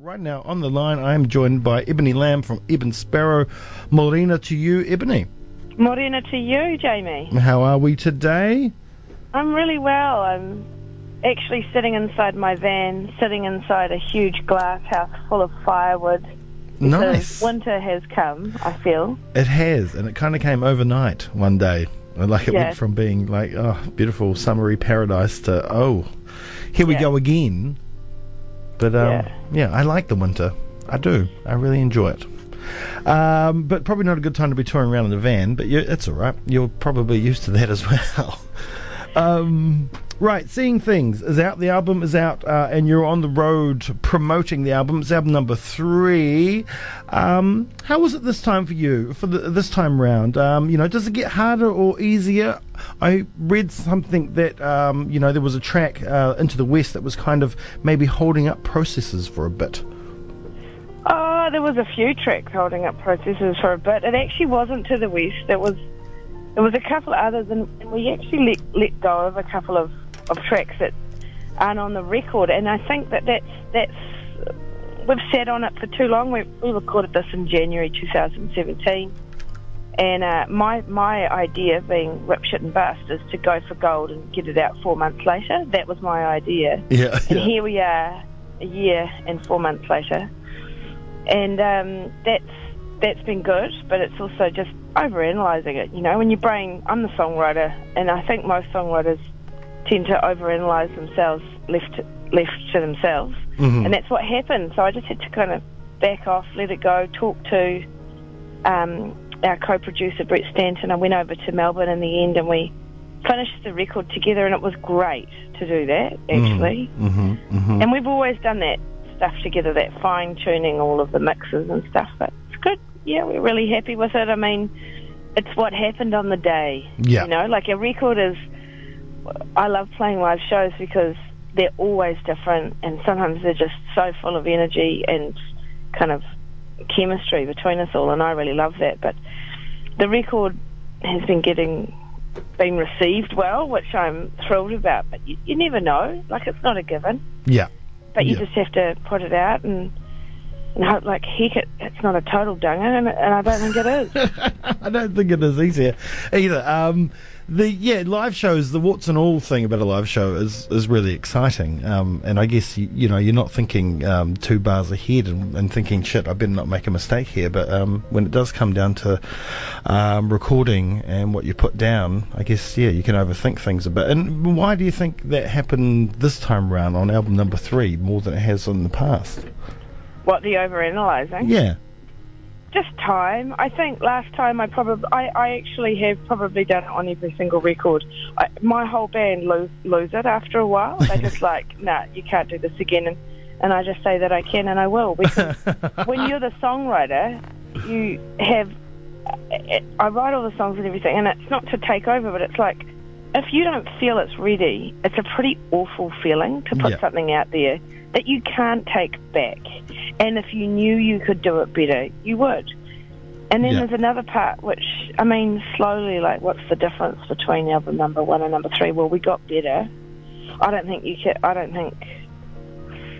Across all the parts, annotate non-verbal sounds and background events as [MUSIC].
right now on the line, I am joined by Ebony Lamb from Eb & Sparrow. Morena to you, Ebony. Morena to you, Jamie. How are we today? I'm really well. I'm actually sitting inside my van, sitting inside a huge glass house full of firewood. Nice. Winter has come, I feel. It has, and it kind of came overnight one day. Like it Yeah. went from being like, oh, beautiful summery paradise to, oh, here we Yeah. go again. But um, yeah. Yeah. I like the winter. I do. I really enjoy it. Um, but probably not a good time to be touring around in a van, but you, it's all right. You're probably used to that as well. [LAUGHS] um, right, Seeing Things is out. The album is out, uh, and you're on the road promoting the album. It's album number three. Um, how was it this time for you, for the, this time round? Um, you know, does it get harder or easier? I read something that, um, you know, there was a track, uh, Into the West, that was kind of maybe holding up processes for a bit. Oh, there was a few tracks holding up processes for a bit. It actually wasn't to the west. It was there was a couple of others, and we actually let let go of a couple of, of tracks that aren't on the record. And I think that that's that's we've sat on it for too long. We, we recorded this in January 2017, and uh, my my idea, being rip shit and bust, is to go for gold and get it out four months later. That was my idea. Yeah. And here we are, a year and four months later, and um, that's that's been good. But it's also just overanalyzing it. You know, when your brain, I'm the songwriter, and I think most songwriters tend to overanalyze themselves, left left to themselves, Mhm. and that's what happened. So I just had to kind of back off, let it go, talk to um, our co-producer Brett Stanton. I went over to Melbourne in the end, and we finished the record together, and it was great to do that actually. Mm-hmm, mm-hmm. And we've always done that stuff together, that fine tuning all of the mixes and stuff. But it's good. Yeah, we're really happy with it. I mean, it's what happened on the day. Yeah. You know, like a record is. I love playing live shows because they're always different, and sometimes they're just so full of energy and kind of chemistry between us all, and I really love that. But the record has been getting been received well, which I'm thrilled about. But you, you never know; like it's not a given Yeah. but you Yeah. just have to put it out and and hope like heck it, it's not a total dunger and, and I don't think it is. [LAUGHS] I don't think it is easier either. Um, the yeah, live shows, the what's and all thing about a live show is is really exciting. Um, and I guess you, you know you're not thinking um, two bars ahead and, and thinking shit, I better not make a mistake here. But um, when it does come down to um, recording and what you put down, I guess yeah, you can overthink things a bit. And why do you think that happened this time around on album number three more than it has in the past? what the overanalyzing? Yeah. Just time. I think last time I probably I, I actually have probably done it on every single record. I, my whole band lose lose it after a while. They're [LAUGHS] just like, nah, you can't do this again. And and I just say that I can and I will because [LAUGHS] when you're the songwriter, you have. I write all the songs and everything, and it's not to take over, but it's like if you don't feel it's ready, it's a pretty awful feeling to put Yeah. something out there that you can't take back. And if you knew you could do it better, you would. And then Yeah. there's another part which, I mean, slowly, like, what's the difference between album number one and number three? Well, we got better. I don't think you can. I don't think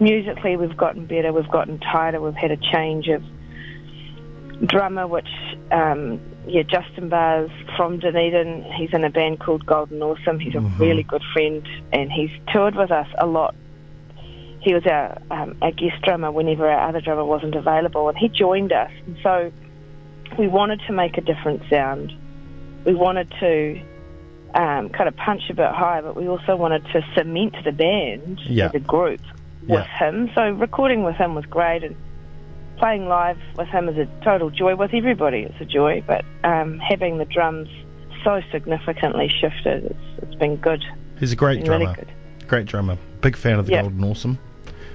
musically we've gotten better. We've gotten tighter. We've had a change of drummer, which um, yeah, Justin Bars from Dunedin. He's in a band called Golden Awesome. He's a really good friend, and he's toured with us a lot. He was our um, our guest drummer whenever our other drummer wasn't available, and he joined us. And so we wanted to make a different sound. We wanted to um, kind of punch a bit higher, but we also wanted to cement the band Yeah. as a group with Yeah. him. So recording with him was great, and playing live with him is a total joy. With everybody, it's a joy, but um, having the drums so significantly shifted, it's, it's been good. He's a great drummer. really good. Great drummer. Big fan of the Yeah. Golden Awesome.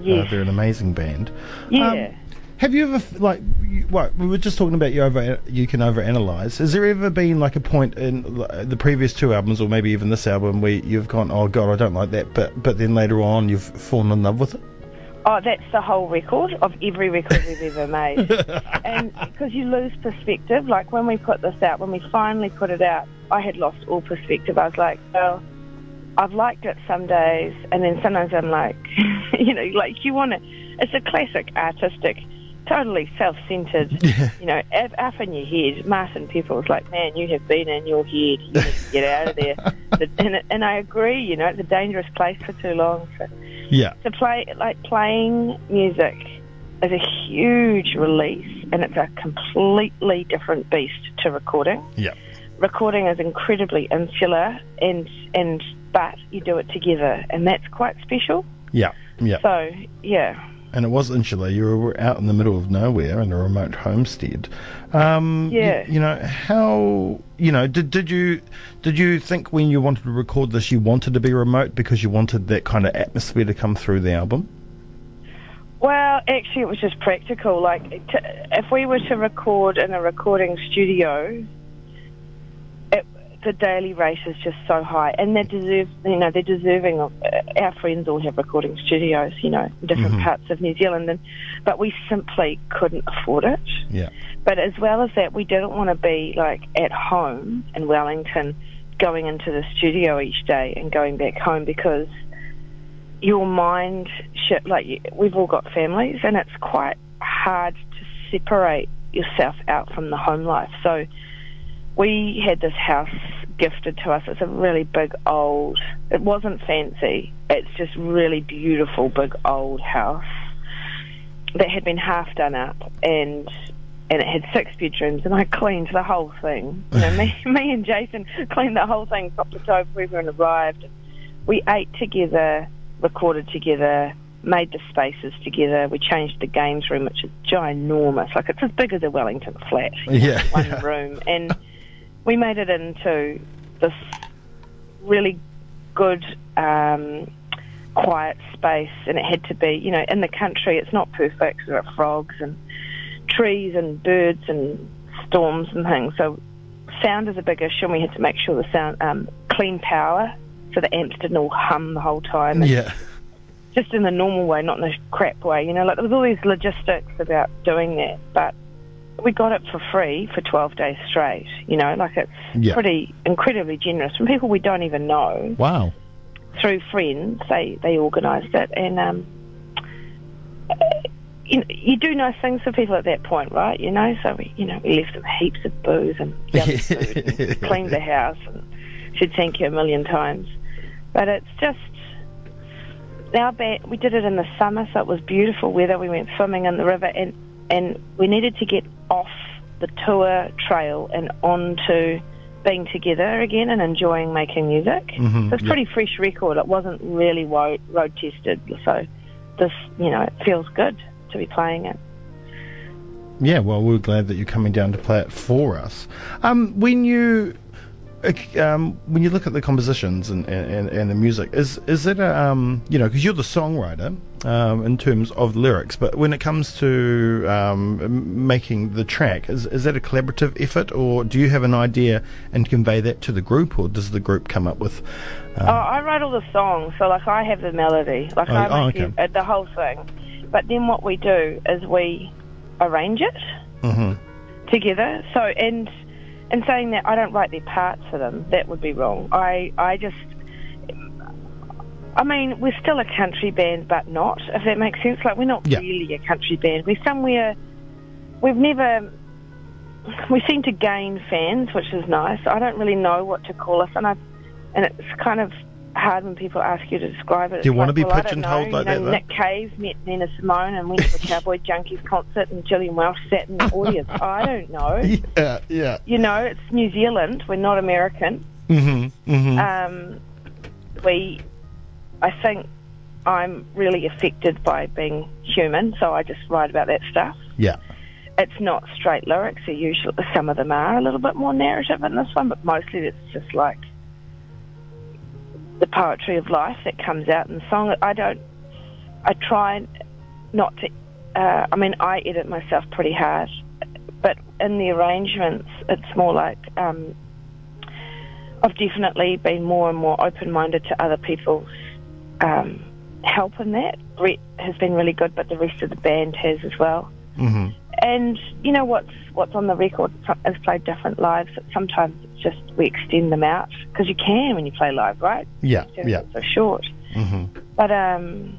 Yes. Uh, they're an amazing band. yeah. Um, have you ever like you, what we were just talking about? You over you can overanalyze. Has there ever been like a point in the previous two albums, or maybe even this album, where you've gone, "Oh God, I don't like that," but but then later on you've fallen in love with it? Oh, that's the whole record of every record we've ever made. [LAUGHS] and because you lose perspective, like when we put this out, when we finally put it out, I had lost all perspective. I was like, well, I've liked it some days, and then sometimes I'm like, [LAUGHS] you know, like you want to. It's a classic artistic, totally self-centered. [LAUGHS] Yeah. You know, up, up in your head. Martin People's like, man, you have been in your head. You need to get out of there. [LAUGHS] The- and, and I agree. You know, it's a dangerous place for too long. So Yeah. to play like playing music is a huge release and it's a completely different beast to recording. Yeah. Recording is incredibly insular and and but you do it together and that's quite special. Yeah. Yeah. So yeah. and it was insular. You were out in the middle of nowhere in a remote homestead. Um, Yeah. You, know how you know did did you did you think when you wanted to record this you wanted to be remote because you wanted that kind of atmosphere to come through the album? Well, actually, it was just practical. Like, if we were to record in a recording studio, the daily rate is just so high, and they deserve, you know, they're deserving of. Uh, our friends all have recording studios, you know, in different parts of New Zealand, and but we simply couldn't afford it. Yeah. But as well as that, we didn't want to be like at home in Wellington, going into the studio each day and going back home because your mind, shit, like we've all got families, and it's quite hard to separate yourself out from the home life. So we had this house gifted to us. It's a really big old. It wasn't fancy. It's just really beautiful, big old house that had been half done up and and it had six bedrooms and I cleaned the whole thing. You know, me [LAUGHS] me and Jason cleaned the whole thing to toe before everyone arrived. We ate together, recorded together, made the spaces together. We changed the games room, which is ginormous. Like it's as big as a Wellington flat. Yeah. One yeah. room. And we made it into this really good um, quiet space and it had to be, you know, in the country it's not perfect. There are frogs and trees and birds and storms and things. So sound is a big issue and we had to make sure the sound, um, clean power so the amps didn't all hum the whole time. And Yeah. Just in the normal way, not in the crap way. You know, like there was all these logistics about doing that, but we got it for free for 12 days straight. You know, like it's Yeah. pretty incredibly generous from people we don't even know Wow. through friends. They they organised it, and um, you, you do nice things for people at that point, right? You know, so we you know we left them heaps of booze and [LAUGHS] food and cleaned the house and said thank you a million times. But it's just our band. We did it in the summer, so it was beautiful weather. We went swimming in the river, and and we needed to get off the tour trail and onto being together again and enjoying making music. Mhm, so it's a pretty fresh record. It wasn't really road, road tested, so this you know it feels good to be playing it. Yeah, well, we're glad that you're coming down to play it for us. Um, when you um, when you look at the compositions and, and, and the music, is is it a um, you know because you're the songwriter um, in terms of lyrics, but when it comes to um, making the track, is is that a collaborative effort, or do you have an idea and convey that to the group, or does the group come up with? Oh, I write all the songs, so like I have the melody, like Oh, I oh, make okay. you- uh, the whole thing. But then what we do is we arrange it Mhm. together. So and and saying that I don't write their parts for them, that would be wrong. I I just. I mean, we're still a country band, but not, if that makes sense. Like, we're not Yeah. really a country band. We're somewhere. We've never. We seem to gain fans, which is nice. I don't really know what to call us, and I, and it's kind of hard when people ask you to describe it. Do you wanna like, be well, I don't pigeonholed know. like you know, that. Nick Cave met Nina Simone and went to the [LAUGHS] Cowboy Junkies concert, and Gillian Welch sat in the audience. [LAUGHS] I don't know. [LAUGHS] Yeah, yeah. You know, it's New Zealand. We're not American. Mm-hmm. Mm-hmm. Um, we, I think, I'm really affected by being human, so I just write about that stuff. yeah. It's not straight lyrics. Usually some of them are a little bit more narrative in this one, but mostly it's just like the poetry of life that comes out in the song. I don't. I try not to. Uh, I mean, I edit myself pretty hard, but in the arrangements, it's more like um, I've definitely been more and more open-minded to other people's um, help in that. Brett has been really good, but the rest of the band has as well. Mm-hmm. And you know what's what's on the record is played different lives. Sometimes it's just we extend them out because you can when you play live, right? Yeah, yeah. So short. hmm But um,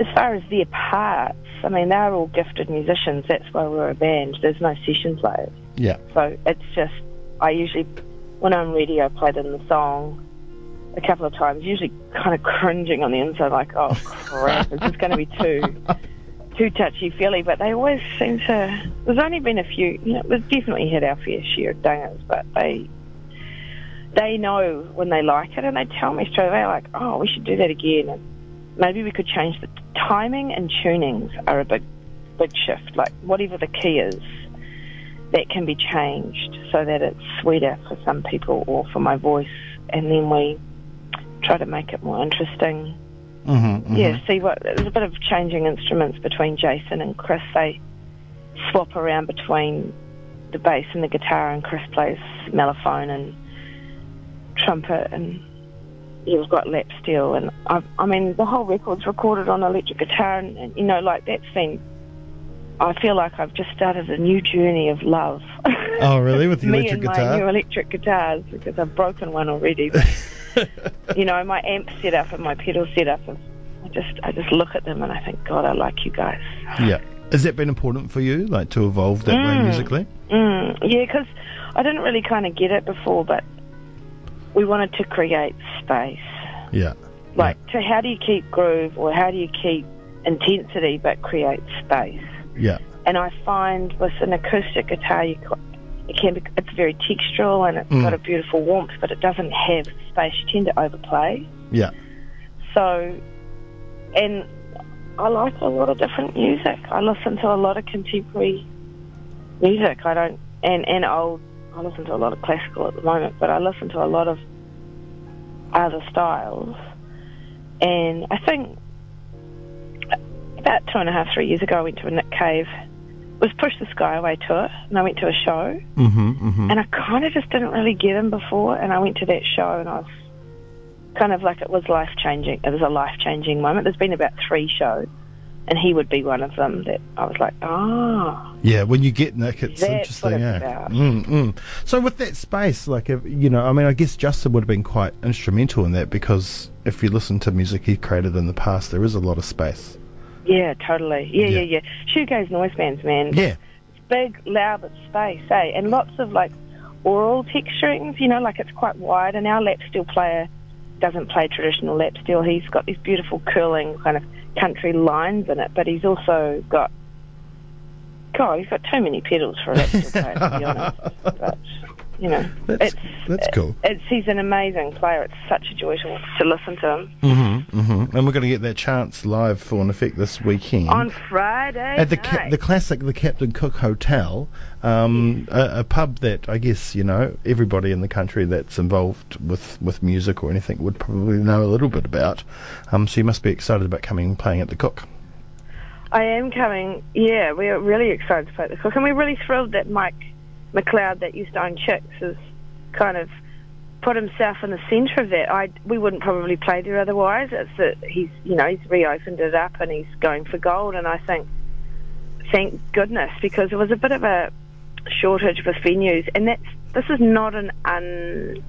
as far as their parts, I mean, they're all gifted musicians. That's why we're a band. There's no session players. Yeah. So it's just, I usually, when I'm ready, I play them the song a couple of times, usually kind of cringing on the inside, like, oh crap, this is this going to be too, [LAUGHS] too touchy feely? But they always seem to, there's only been a few, you know, we've definitely had our fair share of dingers, but they, they know when they like it and they tell me straight away, like, oh, we should do that again. And maybe we could change the timing and tunings are a big, big shift. Like, whatever the key is, that can be changed so that it's sweeter for some people or for my voice. And then we try to make it more interesting. Hmm Yeah, see what there's a bit of changing instruments between Jason and Chris. They swap around between the bass and the guitar, and Chris plays mellophone and trumpet, and we've got lap steel, and I, I mean the whole record's recorded on electric guitar, and, and you know, like that's been. I feel like I've just started a new journey of love. Oh, really? With [LAUGHS] the Me electric and guitar? my new electric guitars because I've broken one already. [LAUGHS] You know, my amp setup and my pedal setup. I just I just look at them and I think, God, I like you guys. Yeah. Has that been important for you, like to evolve that way Mm. musically? Mm, yeah, because I didn't really kind of get it before, but we wanted to create space. Yeah. Like, to how do you keep groove or how do you keep intensity but create space? Yeah. And I find with an acoustic guitar, you it can be it's very textural and it's Mm. got a beautiful warmth, but it doesn't have space. You tend to overplay. Yeah. So, and I like a lot of different music. I listen to a lot of contemporary music. I don't and and old. I listen to a lot of classical at the moment, but I listen to a lot of other styles. And I think about two and a half, three years ago, I went to a Nick Cave. Was Push the Sky Away tour, and I went to a show. Mm-hmm. Mm-hmm. And I kind of just didn't really get him before, and I went to that show, and I was kind of like it was life changing. It was a life changing moment. There's been about three shows, and he would be one of them that I was like, ah, Yeah, when you get Nick, it's interesting. it's about. Mm, mm. So with that space, like if, you know, I mean, I guess Justin would have been quite instrumental in that because if you listen to music he created in the past, there is a lot of space. Yeah, totally, yeah, Yeah. yeah, yeah. Shoegaze noise bands, man. Yeah. It's big, loud, but space, eh? And lots of like oral texturings. You know, like it's quite wide. And our lap steel player doesn't play traditional lap steel. He's got these beautiful curling kind of country lines in it, but he's also got God, he's got too many pedals for a lap steel player, to be honest. [LAUGHS] But you know, That's- it's that's cool. It's he's an amazing player. It's such a joy to, to listen to him Mm-hmm, mm-hmm. And we're going to get that chance live for an effect this weekend. on Friday at the ca- the classic, the Captain Cook Hotel, um, a, a pub that I guess you know everybody in the country that's involved with, with music or anything would probably know a little bit about. Um, so you must be excited about coming and playing at the Cook. I am coming. Yeah, we're really excited to play at the Cook, and we're really thrilled that Mike McLeod, that You Stone Chicks, has kind of put himself in the centre of that. I we wouldn't probably play there otherwise. It's that he's you know he's reopened it up and he's going for gold, and I think thank goodness because there was a bit of a shortage with venues, and that's this is not an un.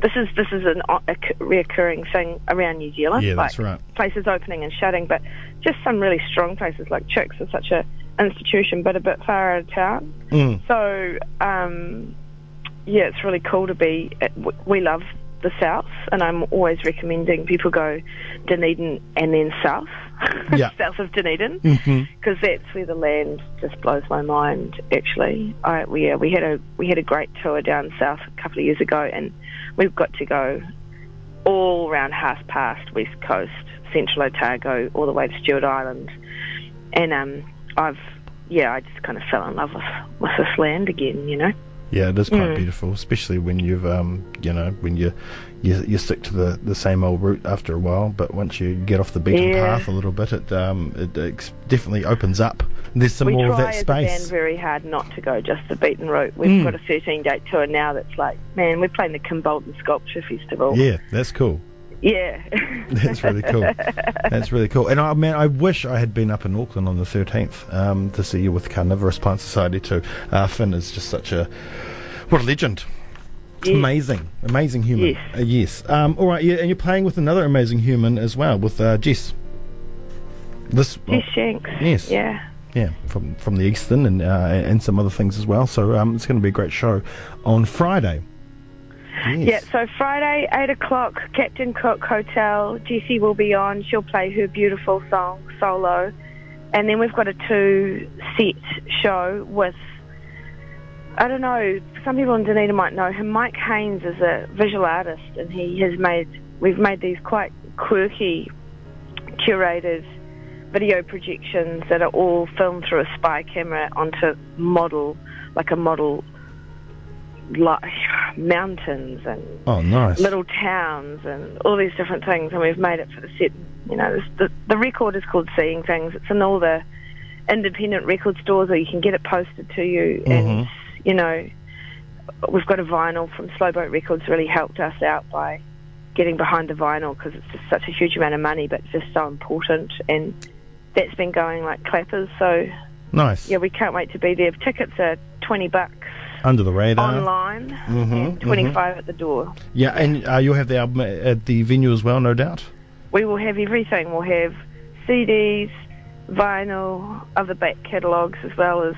This is this is an a reoccurring thing around New Zealand. Yeah, that's right. Places opening and shutting, but just some really strong places like Chicks is such a institution, but a bit far out of town. Mm. So um, yeah, it's really cool to be. At, we love the south, and I'm always recommending people go Dunedin and then south, [LAUGHS] Yeah. south of Dunedin because that's where the land just blows my mind. Actually, I, we yeah, we had a we had a great tour down south a couple of years ago, and we've got to go all around half past West Coast, Central Otago, all the way to Stewart Island, and um, I've yeah, I just kind of fell in love with with this land again, you know. Yeah, it is quite Mm. beautiful, especially when you've um, you know when you, you you stick to the, the same old route after a while. But once you get off the beaten Yeah. path a little bit, it um, it ex- definitely opens up. And there's some we more of that space. band space. very hard not to go just the beaten route. We've Mm. got a 13 date tour now that's like, man, we're playing the Kimbolton Sculpture Festival. Yeah, that's cool. Yeah. [LAUGHS] That's really cool. That's really cool. And I man, I wish I had been up in Auckland on the thirteenth um, to see you with Carnivorous Plant Society too. Uh, Finn is just such a what a legend. Yes. Amazing, amazing human. Yes. Uh, yes. Um, all right. Yeah, and you're playing with another amazing human as well, with uh, Jess. This. Jess Shanks. Yes. Yeah. Yeah, from from the Eastern and uh, and some other things as well. So um, it's going to be a great show on Friday. Yes. Yeah, so Friday, 8 o'clock, Captain Cook Hotel. Jessie will be on. She'll play her beautiful song, solo. And then we've got a two set show with, I don't know, some people in Dunedin might know him. Mike Haynes is a visual artist, and he has made, we've made these quite quirky, curated video projections that are all filmed through a spy camera onto model, like a model mountains and Oh, nice. little towns and all these different things, and we've made it for the set. You know, the the record is called Seeing Things. It's in all the independent record stores, or you can get it posted to you. And Mhm. you know, we've got a vinyl from Slowboat Records. Really helped us out by getting behind the vinyl because it's just such a huge amount of money, but it's just so important. And that's been going like clappers. So Nice. yeah, we can't wait to be there. Tickets are twenty bucks Under the radar. online Mhm, and 25 at the door. Yeah, and uh, you'll have the album at- the venue as well, no doubt. We will have everything. We'll have CDs, vinyl, other back catalogues, as well as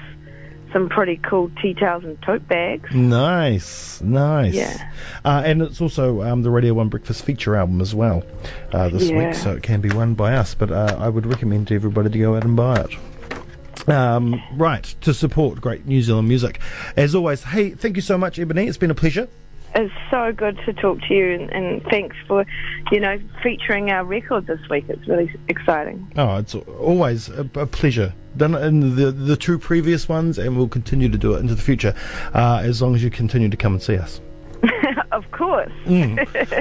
some pretty cool tea towels and tote bags. Nice, nice. Yeah. Uh, and it's also um, the Radio One Breakfast feature album as well uh, this Yeah. week, so it can be won by us. But uh, I would recommend to everybody to go out and buy it. Um, right, to support great New Zealand music. As always, hey, thank you so much, Ebony. It's been a pleasure. It's so good to talk to you, and, and thanks for, you know, featuring our record this week. It's really exciting. Oh, it's always a, a pleasure. Done it in the the two previous ones, and we'll continue to do it into the future, uh, as long as you continue to come and see us. [LAUGHS] of course. [LAUGHS]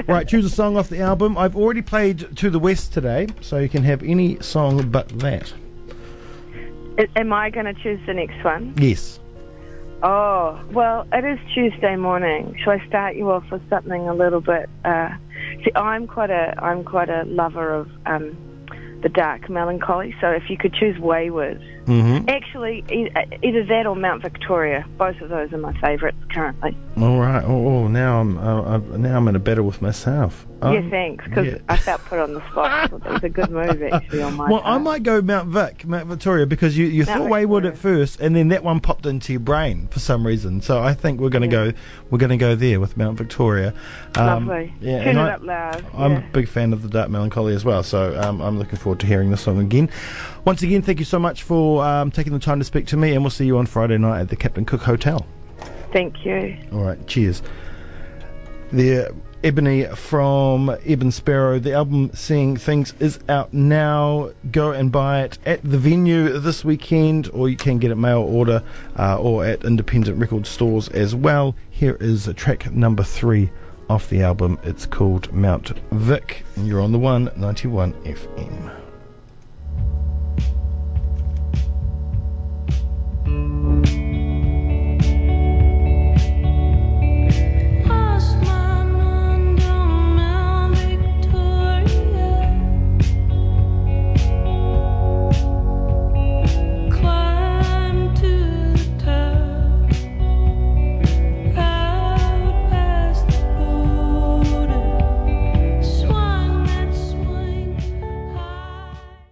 right, choose a song off the album. I've already played To the West today, so you can have any song but that. Am I going to choose the next one? Yes. Oh, well, it is Tuesday morning. Shall I start you off with something a little bit? Uh, see, I'm quite a I'm quite a lover of um, the dark melancholy. So if you could choose Wayward, Mm-hmm. actually, e- either that or Mount Victoria. Both of those are my favourites currently. All right. Oh, oh now I'm uh, I'm- now I'm in a battle with myself. Yeah, Um, thanks, because yeah. I felt put on the spot. I thought that was a good move actually on my [LAUGHS] Well, I might go Mount Vic, Mount Victoria, because you, you Mount thought Wayward at first, and then that one popped into your brain for some reason. So I think we're going to Yeah. go we're going to go there with Mount Victoria. Um, Lovely. Yeah, Turn it I- up loud. I'm yeah. a big fan of the Dark Melancholy as well, so um, I'm looking forward to hearing this song again. Once again, thank you so much for um, taking the time to speak to me, and we'll see you on Friday night at the Captain Cook Hotel. Thank you. All right, cheers. The Ebony from Eb & Sparrow. The album Seeing Things is out now. Go and buy it at the venue this weekend, or you can get it mail order uh, or at independent record stores as well. Here is track number three off the album. It's called Mount Vic, and you're on the 191 FM.